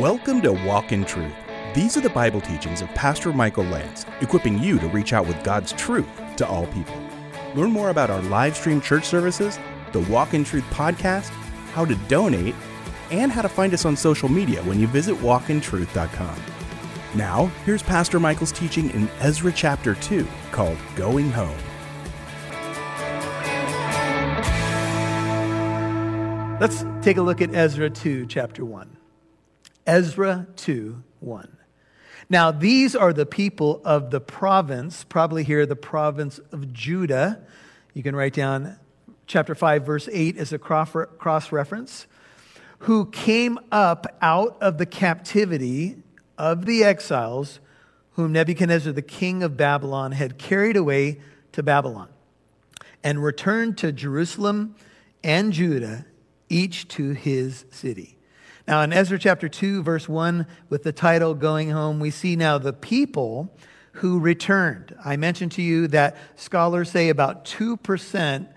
Welcome to Walk in Truth. These are the Bible teachings of Pastor Michael Lance, equipping you to reach out with God's truth to all people. Learn more about our live stream church services, the Walk in Truth podcast, how to donate, and how to find us on social media when you visit walkintruth.com. Now, here's Pastor Michael's teaching in Ezra chapter 2 called Going Home. Let's take a look at Ezra 2, chapter 1. Ezra 2, 1. Now, these are the people of the province, probably here the province of Judah. You can write down chapter 5, verse 8 as a cross reference, who came up out of the captivity of the exiles whom Nebuchadnezzar, the king of Babylon, had carried away to Babylon, and returned to Jerusalem and Judah, each to his city. Now, in Ezra chapter 2, verse 1, with the title Going Home, we see now the people who returned. I mentioned to you that scholars say about 2%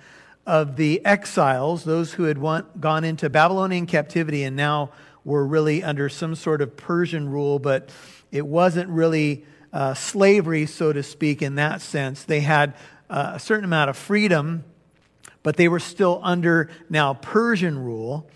of the exiles, those who had want, gone into Babylonian captivity and now were really under some sort of Persian rule, but it wasn't really uh, slavery, so to speak, in that sense. They had uh, a certain amount of freedom, but they were still under now Persian rule.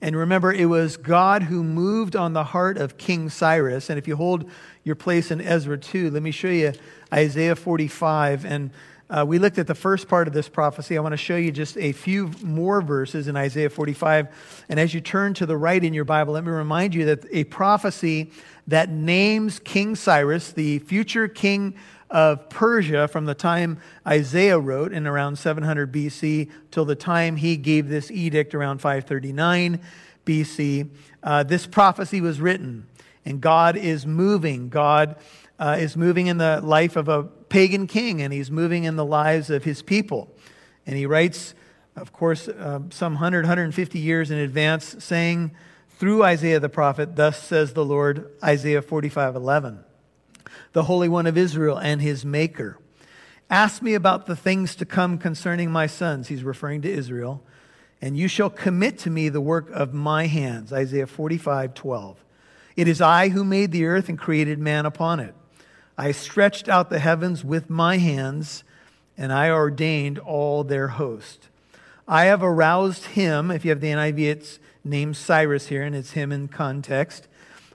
And remember, it was God who moved on the heart of King Cyrus. And if you hold your place in Ezra 2, let me show you Isaiah 45. And uh, we looked at the first part of this prophecy. I want to show you just a few more verses in Isaiah 45. And as you turn to the right in your Bible, let me remind you that a prophecy that names King Cyrus, the future king of Persia from the time Isaiah wrote in around 700 BC till the time he gave this edict around 539 BC. Uh, this prophecy was written, and God is moving. God uh, is moving in the life of a pagan king, and he's moving in the lives of his people. And he writes, of course, uh, some 100, 150 years in advance, saying through Isaiah the prophet, Thus says the Lord, Isaiah 45 11 the Holy One of Israel and his Maker. Ask me about the things to come concerning my sons. He's referring to Israel. And you shall commit to me the work of my hands. Isaiah 45, 12. It is I who made the earth and created man upon it. I stretched out the heavens with my hands, and I ordained all their host. I have aroused him. If you have the NIV, it's named Cyrus here, and it's him in context.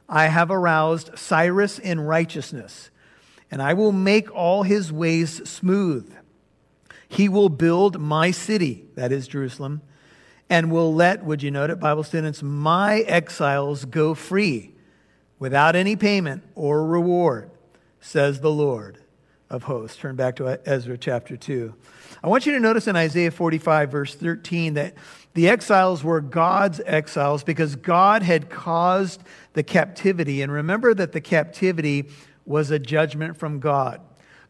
I have aroused Cyrus in righteousness, and I will make all his ways smooth. He will build my city, that is Jerusalem, and will let, would you note it, Bible students, my exiles go free without any payment or reward, says the Lord of hosts. Turn back to Ezra chapter 2. I want you to notice in Isaiah 45, verse 13, that the exiles were God's exiles because God had caused the captivity. And remember that the captivity was a judgment from God.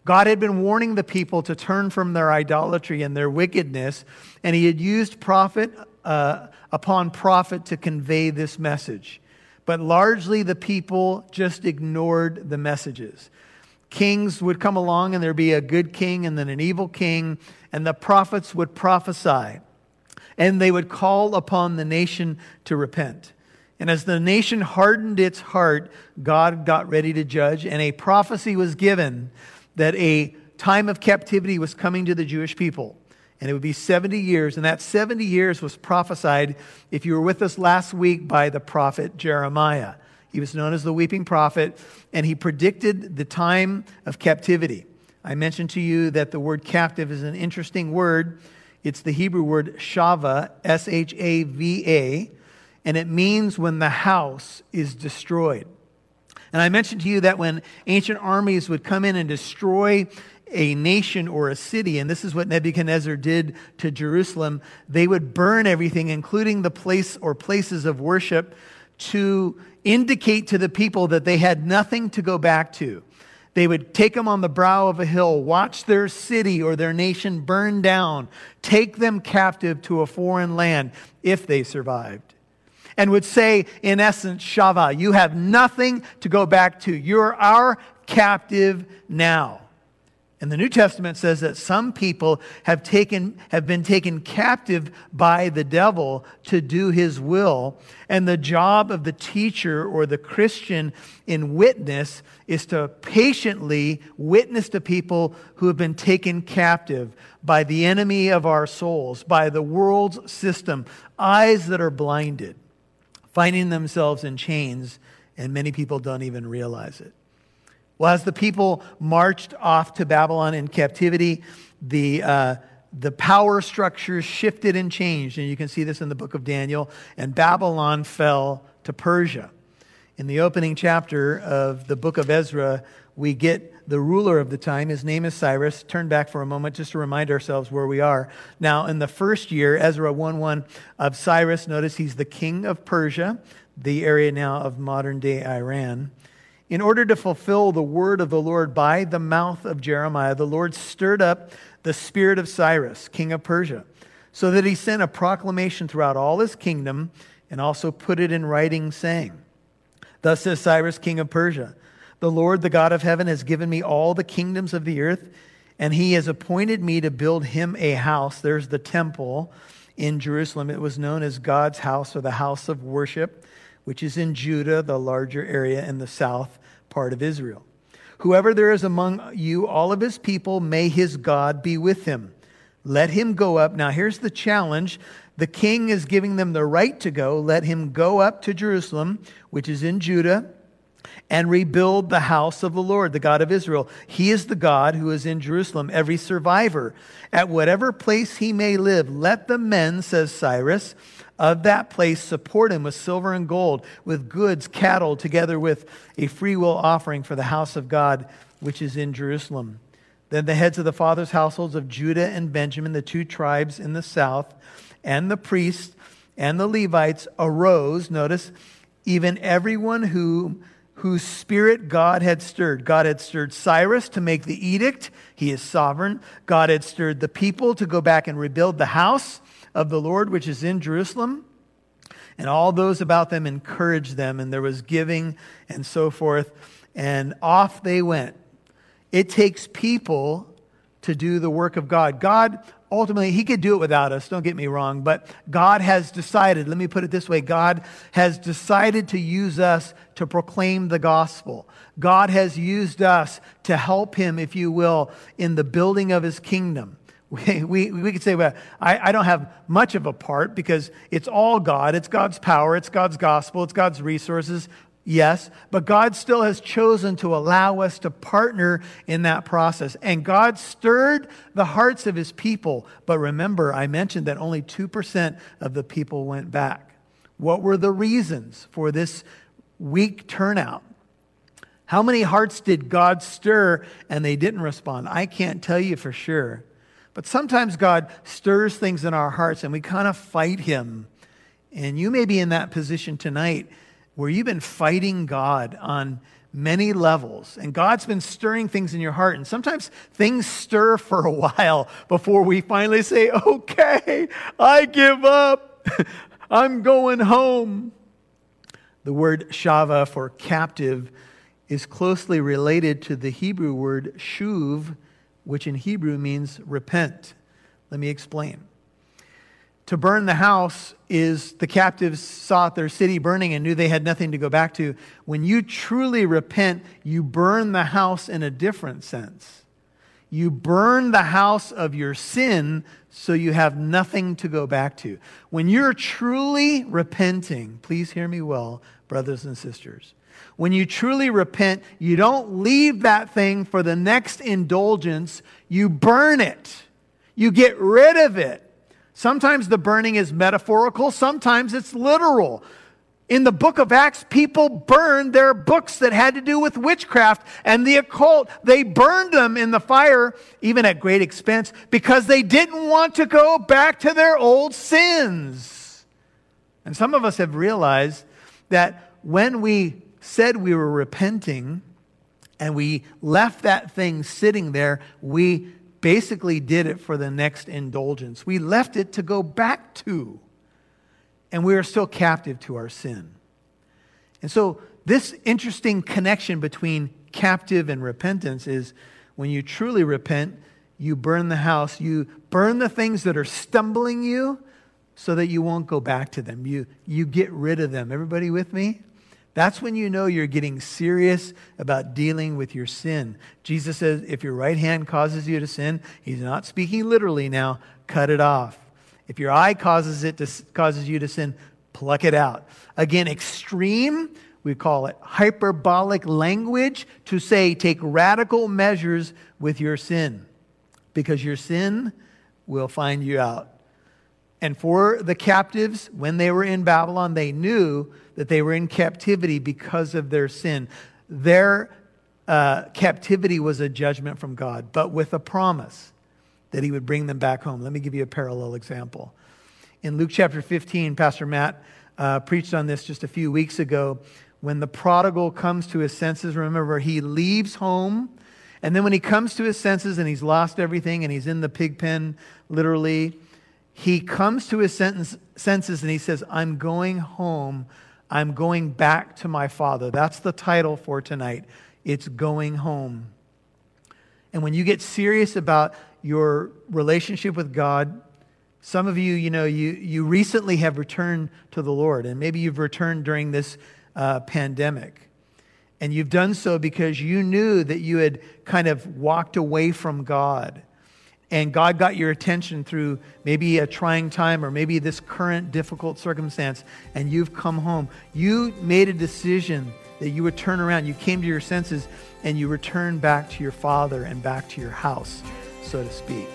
God had been warning the people to turn from their idolatry and their wickedness, and he had used prophet uh, upon prophet to convey this message. But largely, the people just ignored the messages kings would come along and there'd be a good king and then an evil king, and the prophets would prophesy. And they would call upon the nation to repent. And as the nation hardened its heart, God got ready to judge, and a prophecy was given that a time of captivity was coming to the Jewish people. And it would be 70 years. And that 70 years was prophesied, if you were with us last week, by the prophet Jeremiah. He was known as the weeping prophet, and he predicted the time of captivity. I mentioned to you that the word captive is an interesting word. It's the Hebrew word shava, S H A V A, and it means when the house is destroyed. And I mentioned to you that when ancient armies would come in and destroy a nation or a city, and this is what Nebuchadnezzar did to Jerusalem, they would burn everything, including the place or places of worship, to indicate to the people that they had nothing to go back to. They would take them on the brow of a hill, watch their city or their nation burn down, take them captive to a foreign land if they survived. And would say, in essence, Shava, you have nothing to go back to. You're our captive now. And the New Testament says that some people have, taken, have been taken captive by the devil to do his will. And the job of the teacher or the Christian in witness is to patiently witness to people who have been taken captive by the enemy of our souls, by the world's system, eyes that are blinded, finding themselves in chains, and many people don't even realize it. Well, as the people marched off to Babylon in captivity, the, uh, the power structures shifted and changed. And you can see this in the book of Daniel. And Babylon fell to Persia. In the opening chapter of the book of Ezra, we get the ruler of the time. His name is Cyrus. Turn back for a moment just to remind ourselves where we are. Now, in the first year, Ezra 1 1 of Cyrus, notice he's the king of Persia, the area now of modern day Iran. In order to fulfill the word of the Lord by the mouth of Jeremiah, the Lord stirred up the spirit of Cyrus, king of Persia, so that he sent a proclamation throughout all his kingdom and also put it in writing, saying, Thus says Cyrus, king of Persia, the Lord, the God of heaven, has given me all the kingdoms of the earth, and he has appointed me to build him a house. There's the temple in Jerusalem. It was known as God's house or the house of worship, which is in Judah, the larger area in the south part of Israel. Whoever there is among you, all of his people, may his God be with him. Let him go up. Now, here's the challenge. The king is giving them the right to go. Let him go up to Jerusalem, which is in Judah, and rebuild the house of the Lord, the God of Israel. He is the God who is in Jerusalem. Every survivor, at whatever place he may live, let the men, says Cyrus, of that place support him with silver and gold, with goods, cattle, together with a freewill offering for the house of God, which is in Jerusalem. Then the heads of the fathers' households of Judah and Benjamin, the two tribes in the south, and the priests and the Levites arose. Notice, even everyone who whose spirit God had stirred. God had stirred Cyrus to make the edict. He is sovereign. God had stirred the people to go back and rebuild the house of the Lord which is in Jerusalem. And all those about them encouraged them, and there was giving and so forth. And off they went. It takes people to do the work of God. God ultimately, He could do it without us, don't get me wrong, but God has decided, let me put it this way God has decided to use us to proclaim the gospel. God has used us to help Him, if you will, in the building of His kingdom. We, we, we could say, well, I, I don't have much of a part because it's all God. It's God's power. It's God's gospel. It's God's resources. Yes, but God still has chosen to allow us to partner in that process. And God stirred the hearts of his people. But remember, I mentioned that only 2% of the people went back. What were the reasons for this weak turnout? How many hearts did God stir and they didn't respond? I can't tell you for sure. But sometimes God stirs things in our hearts and we kind of fight Him. And you may be in that position tonight where you've been fighting God on many levels, and God's been stirring things in your heart. And sometimes things stir for a while before we finally say, Okay, I give up. I'm going home. The word shava for captive is closely related to the Hebrew word shuv, which in Hebrew means repent. Let me explain. To burn the house is the captives saw their city burning and knew they had nothing to go back to. When you truly repent, you burn the house in a different sense. You burn the house of your sin so you have nothing to go back to. When you're truly repenting, please hear me well, brothers and sisters. When you truly repent, you don't leave that thing for the next indulgence, you burn it. You get rid of it. Sometimes the burning is metaphorical, sometimes it's literal. In the book of Acts, people burned their books that had to do with witchcraft and the occult. They burned them in the fire, even at great expense, because they didn't want to go back to their old sins. And some of us have realized that when we said we were repenting and we left that thing sitting there, we basically did it for the next indulgence. We left it to go back to, and we are still captive to our sin. And so, this interesting connection between captive and repentance is When you truly repent, you burn the house, you burn the things that are stumbling you so that you won't go back to them. You, you get rid of them. Everybody with me? That's when you know you're getting serious about dealing with your sin. Jesus says, if your right hand causes you to sin, he's not speaking literally now, cut it off. If your eye causes it to, causes you to sin, pluck it out. Again, extreme, we call it hyperbolic language to say take radical measures with your sin because your sin will find you out. And for the captives, when they were in Babylon, they knew that they were in captivity because of their sin. Their uh, captivity was a judgment from God, but with a promise that He would bring them back home. Let me give you a parallel example. In Luke chapter 15, Pastor Matt uh, preached on this just a few weeks ago. When the prodigal comes to his senses, remember, he leaves home. And then when he comes to his senses and he's lost everything and he's in the pig pen, literally, he comes to his sentence, senses and he says, I'm going home I'm going back to my Father. That's the title for tonight. It's going home. And when you get serious about your relationship with God, some of you, you know, you, you recently have returned to the Lord, and maybe you've returned during this uh, pandemic. And you've done so because you knew that you had kind of walked away from God and God got your attention through maybe a trying time or maybe this current difficult circumstance, and you've come home, you made a decision that you would turn around. You came to your senses and you returned back to your father and back to your house, so to speak.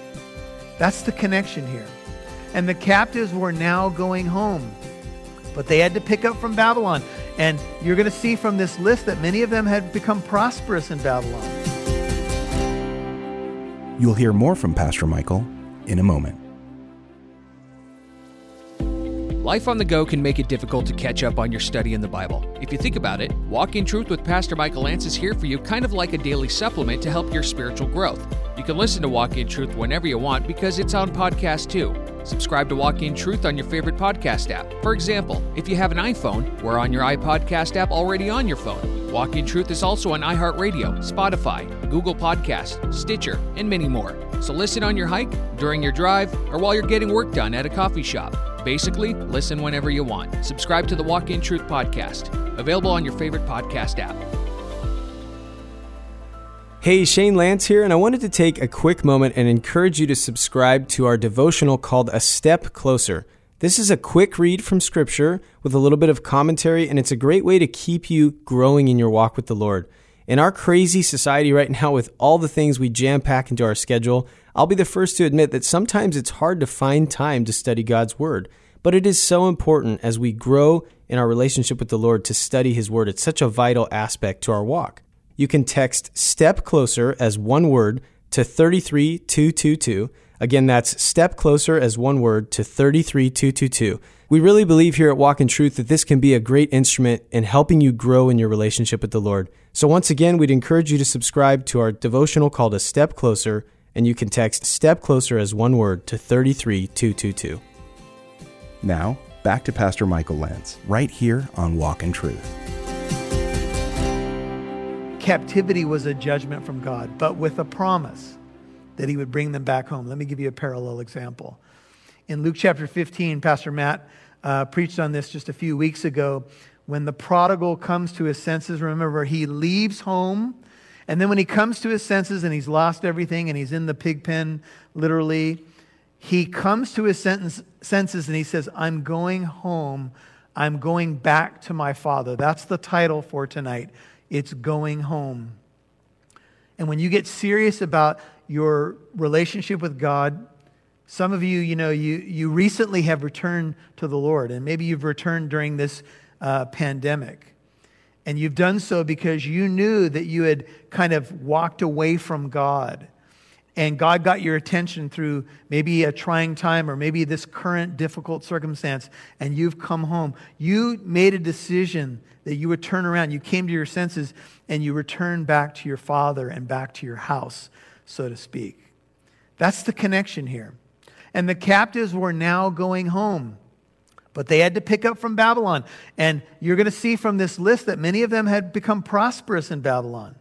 That's the connection here. And the captives were now going home, but they had to pick up from Babylon. And you're going to see from this list that many of them had become prosperous in Babylon. You'll hear more from Pastor Michael in a moment. Life on the go can make it difficult to catch up on your study in the Bible. If you think about it, Walk in Truth with Pastor Michael Lance is here for you kind of like a daily supplement to help your spiritual growth. You can listen to Walk in Truth whenever you want because it's on podcast too. Subscribe to Walk in Truth on your favorite podcast app. For example, if you have an iPhone, we're on your iPodcast app already on your phone. Walk in Truth is also on iHeartRadio, Spotify, Google Podcast, Stitcher, and many more. So listen on your hike, during your drive, or while you're getting work done at a coffee shop. Basically, listen whenever you want. Subscribe to the Walk in Truth podcast, available on your favorite podcast app. Hey, Shane Lance here, and I wanted to take a quick moment and encourage you to subscribe to our devotional called A Step Closer. This is a quick read from Scripture with a little bit of commentary, and it's a great way to keep you growing in your walk with the Lord. In our crazy society right now, with all the things we jam pack into our schedule, I'll be the first to admit that sometimes it's hard to find time to study God's Word. But it is so important as we grow in our relationship with the Lord to study His Word. It's such a vital aspect to our walk you can text Step Closer as one word to 33222. Again, that's Step Closer as one word to 33222. We really believe here at Walk in Truth that this can be a great instrument in helping you grow in your relationship with the Lord. So, once again, we'd encourage you to subscribe to our devotional called A Step Closer, and you can text Step Closer as one word to 33222. Now, back to Pastor Michael Lance, right here on Walk in Truth captivity was a judgment from God, but with a promise that he would bring them back home. Let me give you a parallel example. In Luke chapter 15, Pastor Matt uh, preached on this just a few weeks ago. When the prodigal comes to his senses, remember, he leaves home. And then when he comes to his senses and he's lost everything and he's in the pig pen, literally, he comes to his sentence, senses and he says, I'm going home. I'm going back to my father. That's the title for tonight it's going home. And when you get serious about your relationship with God, some of you, you know, you, you recently have returned to the Lord, and maybe you've returned during this uh, pandemic. And you've done so because you knew that you had kind of walked away from God and God got your attention through maybe a trying time or maybe this current difficult circumstance, and you've come home. You made a decision that you would turn around. You came to your senses and you returned back to your father and back to your house, so to speak. That's the connection here. And the captives were now going home. But they had to pick up from Babylon. And you're going to see from this list that many of them had become prosperous in Babylon.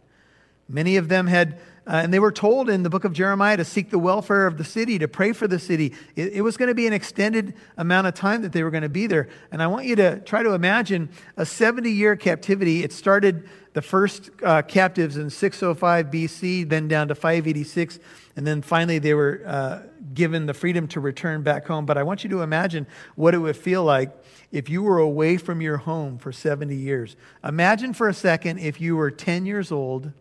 Many of them had, uh, and they were told in the book of Jeremiah to seek the welfare of the city, to pray for the city. It, it was going to be an extended amount of time that they were going to be there. And I want you to try to imagine a 70 year captivity. It started the first uh, captives in 605 BC, then down to 586, and then finally they were uh, given the freedom to return back home. But I want you to imagine what it would feel like if you were away from your home for 70 years. Imagine for a second if you were 10 years old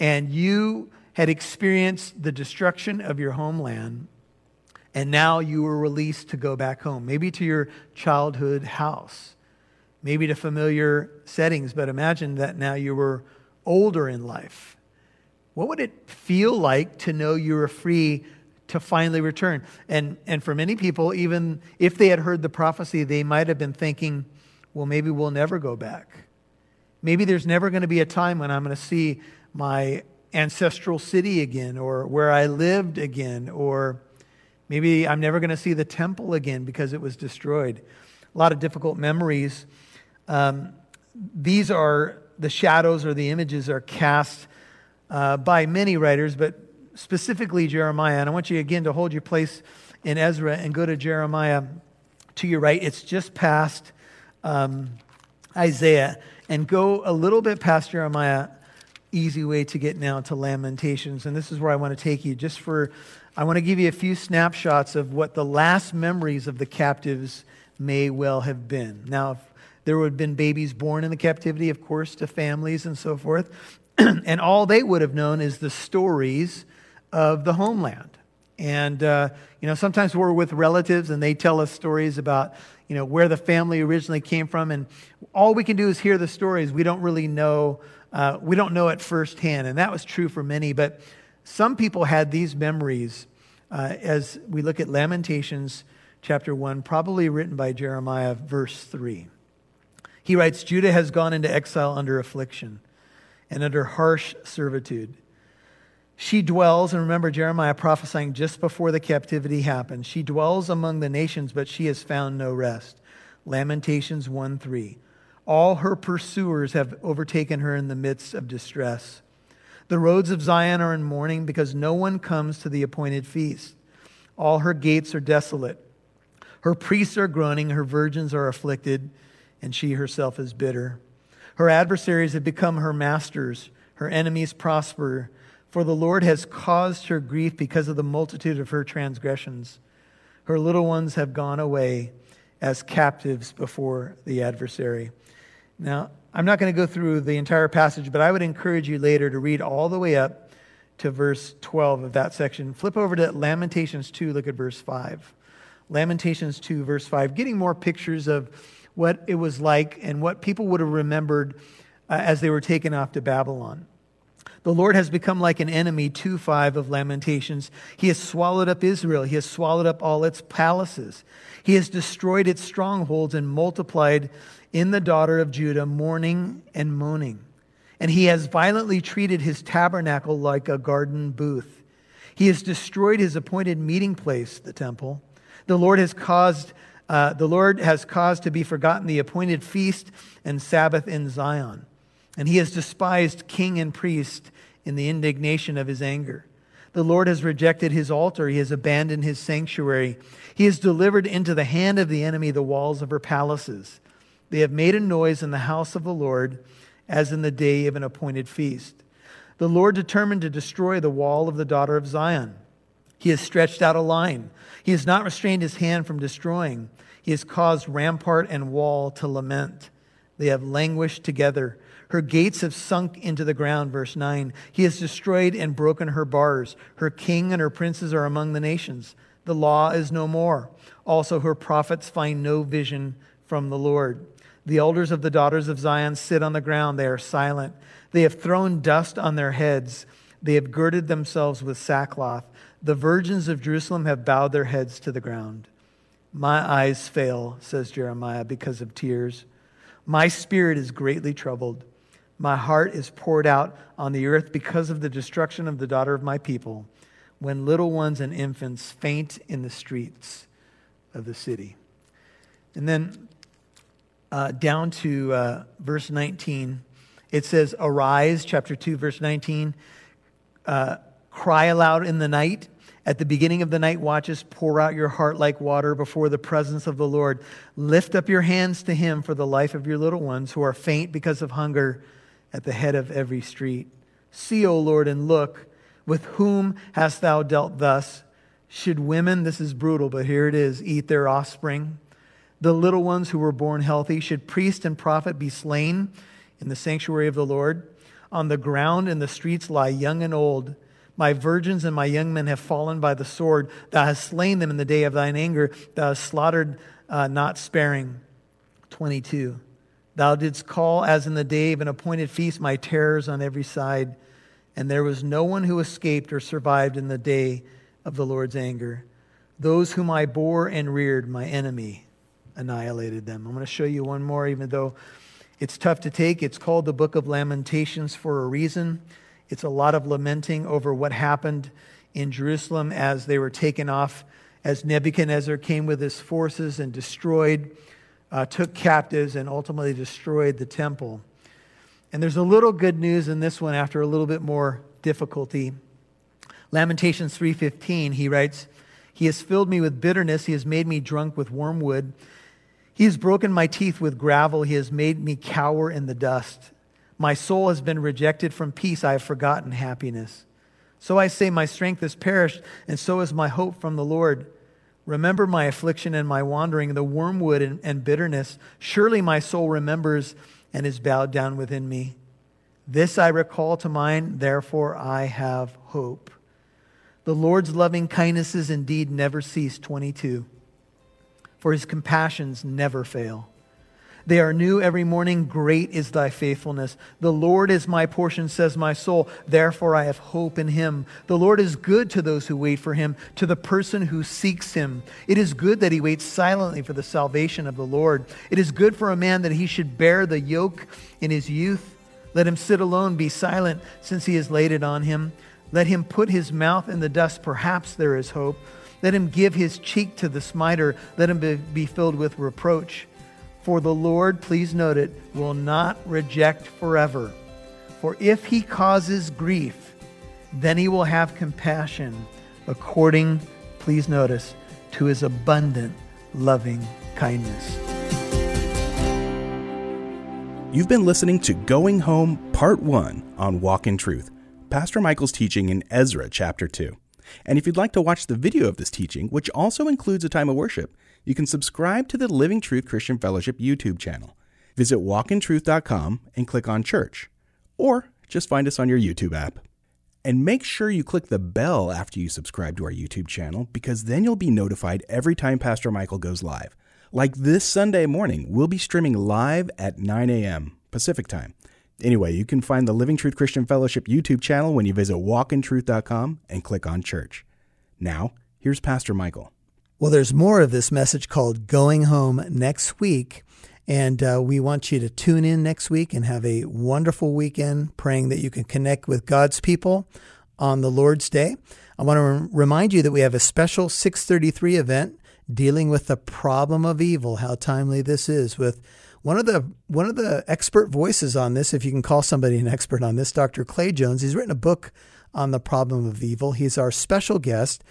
and you had experienced the destruction of your homeland, and now you were released to go back home, maybe to your childhood house, maybe to familiar settings, but imagine that now you were older in life. What would it feel like to know you were free to finally return? And, and for many people, even if they had heard the prophecy, they might have been thinking, well, maybe we'll never go back. Maybe there's never going to be a time when I'm going to see my ancestral city again or where I lived again, or maybe I'm never going to see the temple again because it was destroyed. A lot of difficult memories. Um, these are the shadows or the images are cast uh, by many writers, but specifically Jeremiah. And I want you again to hold your place in Ezra and go to Jeremiah to your right. It's just past um, Isaiah. And go a little bit past Jeremiah easy way to get now to Lamentations. And this is where I want to take you just for, I want to give you a few snapshots of what the last memories of the captives may well have been. Now, if there would have been babies born in the captivity, of course, to families and so forth. and all they would have known is the stories of the homeland. And, uh, you know, sometimes we're with relatives and they tell us stories about, you know, where the family originally came from. And all we can do is hear the stories. We don't really know uh, we don't know it firsthand, and that was true for many. But some people had these memories uh, as we look at Lamentations chapter 1, probably written by Jeremiah, verse 3. He writes Judah has gone into exile under affliction and under harsh servitude. She dwells, and remember Jeremiah prophesying just before the captivity happened. She dwells among the nations, but she has found no rest. Lamentations 1 3. All her pursuers have overtaken her in the midst of distress. The roads of Zion are in mourning because no one comes to the appointed feast. All her gates are desolate. Her priests are groaning, her virgins are afflicted, and she herself is bitter. Her adversaries have become her masters, her enemies prosper, for the Lord has caused her grief because of the multitude of her transgressions. Her little ones have gone away as captives before the adversary. Now, I'm not going to go through the entire passage, but I would encourage you later to read all the way up to verse 12 of that section. Flip over to Lamentations 2, look at verse 5. Lamentations 2, verse 5, getting more pictures of what it was like and what people would have remembered uh, as they were taken off to Babylon. The Lord has become like an enemy, 2 5 of Lamentations. He has swallowed up Israel. He has swallowed up all its palaces. He has destroyed its strongholds and multiplied in the daughter of Judah mourning and moaning. And he has violently treated his tabernacle like a garden booth. He has destroyed his appointed meeting place, the temple. The Lord has caused uh, the Lord has caused to be forgotten the appointed feast and Sabbath in Zion. And he has despised king and priest in the indignation of his anger. The Lord has rejected his altar. He has abandoned his sanctuary. He has delivered into the hand of the enemy the walls of her palaces. They have made a noise in the house of the Lord as in the day of an appointed feast. The Lord determined to destroy the wall of the daughter of Zion. He has stretched out a line. He has not restrained his hand from destroying. He has caused rampart and wall to lament. They have languished together. Her gates have sunk into the ground, verse 9. He has destroyed and broken her bars. Her king and her princes are among the nations. The law is no more. Also, her prophets find no vision from the Lord. The elders of the daughters of Zion sit on the ground. They are silent. They have thrown dust on their heads. They have girded themselves with sackcloth. The virgins of Jerusalem have bowed their heads to the ground. My eyes fail, says Jeremiah, because of tears. My spirit is greatly troubled. My heart is poured out on the earth because of the destruction of the daughter of my people, when little ones and infants faint in the streets of the city. And then uh, down to uh, verse 19. It says, Arise, chapter 2, verse 19. Uh, cry aloud in the night. At the beginning of the night watches, pour out your heart like water before the presence of the Lord. Lift up your hands to him for the life of your little ones who are faint because of hunger at the head of every street. See, O Lord, and look, with whom hast thou dealt thus? Should women, this is brutal, but here it is, eat their offspring? The little ones who were born healthy, should priest and prophet be slain in the sanctuary of the Lord? On the ground in the streets lie young and old my virgins and my young men have fallen by the sword. Thou hast slain them in the day of thine anger. Thou hast slaughtered, uh, not sparing. 22. Thou didst call, as in the day of an appointed feast, my terrors on every side. And there was no one who escaped or survived in the day of the Lord's anger. Those whom I bore and reared, my enemy annihilated them. I'm going to show you one more, even though it's tough to take. It's called the Book of Lamentations for a reason. It's a lot of lamenting over what happened in Jerusalem as they were taken off, as Nebuchadnezzar came with his forces and destroyed, uh, took captives, and ultimately destroyed the temple. And there's a little good news in this one after a little bit more difficulty. Lamentations 3:15 he writes, "He has filled me with bitterness, he has made me drunk with wormwood. He has broken my teeth with gravel, he has made me cower in the dust." My soul has been rejected from peace. I have forgotten happiness. So I say, My strength has perished, and so is my hope from the Lord. Remember my affliction and my wandering, the wormwood and, and bitterness. Surely my soul remembers and is bowed down within me. This I recall to mind, therefore I have hope. The Lord's loving kindnesses indeed never cease. 22. For his compassions never fail. They are new every morning. Great is thy faithfulness. The Lord is my portion, says my soul. Therefore I have hope in him. The Lord is good to those who wait for him, to the person who seeks him. It is good that he waits silently for the salvation of the Lord. It is good for a man that he should bear the yoke in his youth. Let him sit alone, be silent, since he has laid it on him. Let him put his mouth in the dust. Perhaps there is hope. Let him give his cheek to the smiter. Let him be filled with reproach. For the Lord, please note it, will not reject forever. For if he causes grief, then he will have compassion according, please notice, to his abundant loving kindness. You've been listening to Going Home Part 1 on Walk in Truth, Pastor Michael's teaching in Ezra chapter 2. And if you'd like to watch the video of this teaching, which also includes a time of worship, you can subscribe to the Living Truth Christian Fellowship YouTube channel. Visit walkintruth.com and click on church, or just find us on your YouTube app. And make sure you click the bell after you subscribe to our YouTube channel because then you'll be notified every time Pastor Michael goes live. Like this Sunday morning, we'll be streaming live at 9 a.m. Pacific time. Anyway, you can find the Living Truth Christian Fellowship YouTube channel when you visit walkintruth.com and click on church. Now, here's Pastor Michael. Well, there's more of this message called Going Home next week. And uh, we want you to tune in next week and have a wonderful weekend, praying that you can connect with God's people on the Lord's Day. I want to remind you that we have a special 633 event dealing with the problem of evil. How timely this is with one of the one of the expert voices on this, if you can call somebody an expert on this, Dr. Clay Jones. He's written a book on the problem of evil. He's our special guest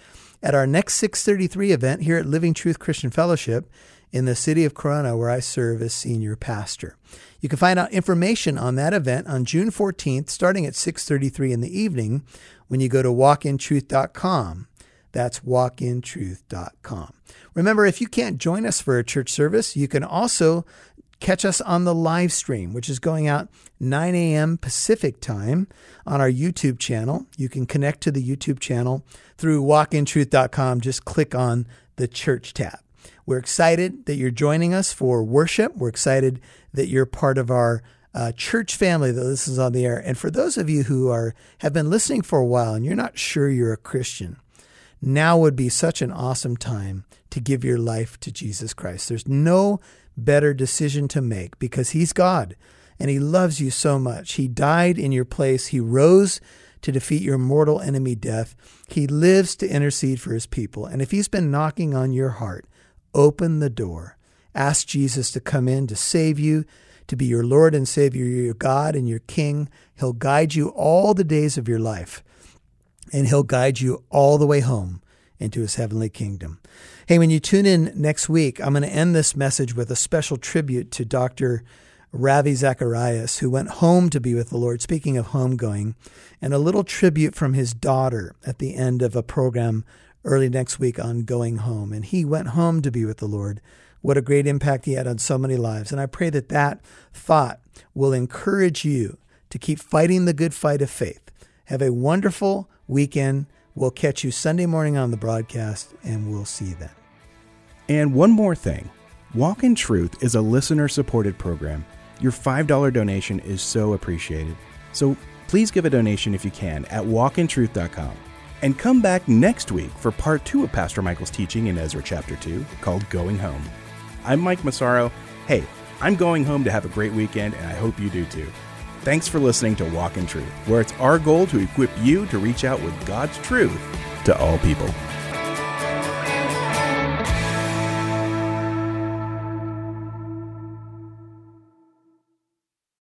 at our next 633 event here at Living Truth Christian Fellowship in the city of Corona, where I serve as senior pastor. You can find out information on that event on June 14th, starting at 6:33 in the evening, when you go to walkintruth.com. That's walkintruth.com. Remember, if you can't join us for a church service, you can also catch us on the live stream, which is going out 9 a.m. Pacific time on our YouTube channel. You can connect to the YouTube channel through walkintruth.com. Just click on the church tab. We're excited that you're joining us for worship. We're excited that you're part of our uh, church family that listens on the air. And for those of you who are have been listening for a while and you're not sure you're a Christian, now would be such an awesome time to give your life to Jesus Christ. There's no better decision to make because He's God and He loves you so much. He died in your place, He rose to defeat your mortal enemy, death. He lives to intercede for His people. And if He's been knocking on your heart, open the door. Ask Jesus to come in to save you, to be your Lord and Savior, your God and your King. He'll guide you all the days of your life, and He'll guide you all the way home into His heavenly kingdom. Hey, when you tune in next week, I'm going to end this message with a special tribute to Dr. Ravi Zacharias, who went home to be with the Lord, speaking of homegoing, and a little tribute from his daughter at the end of a program early next week on going home. And he went home to be with the Lord. What a great impact he had on so many lives. And I pray that that thought will encourage you to keep fighting the good fight of faith. Have a wonderful weekend. We'll catch you Sunday morning on the broadcast, and we'll see you then. And one more thing Walk in Truth is a listener supported program your $5 donation is so appreciated. So please give a donation if you can at walkintruth.com. And come back next week for part two of Pastor Michael's teaching in Ezra chapter 2 called Going Home. I'm Mike Massaro. Hey, I'm going home to have a great weekend, and I hope you do too. Thanks for listening to Walk in Truth, where it's our goal to equip you to reach out with God's truth to all people.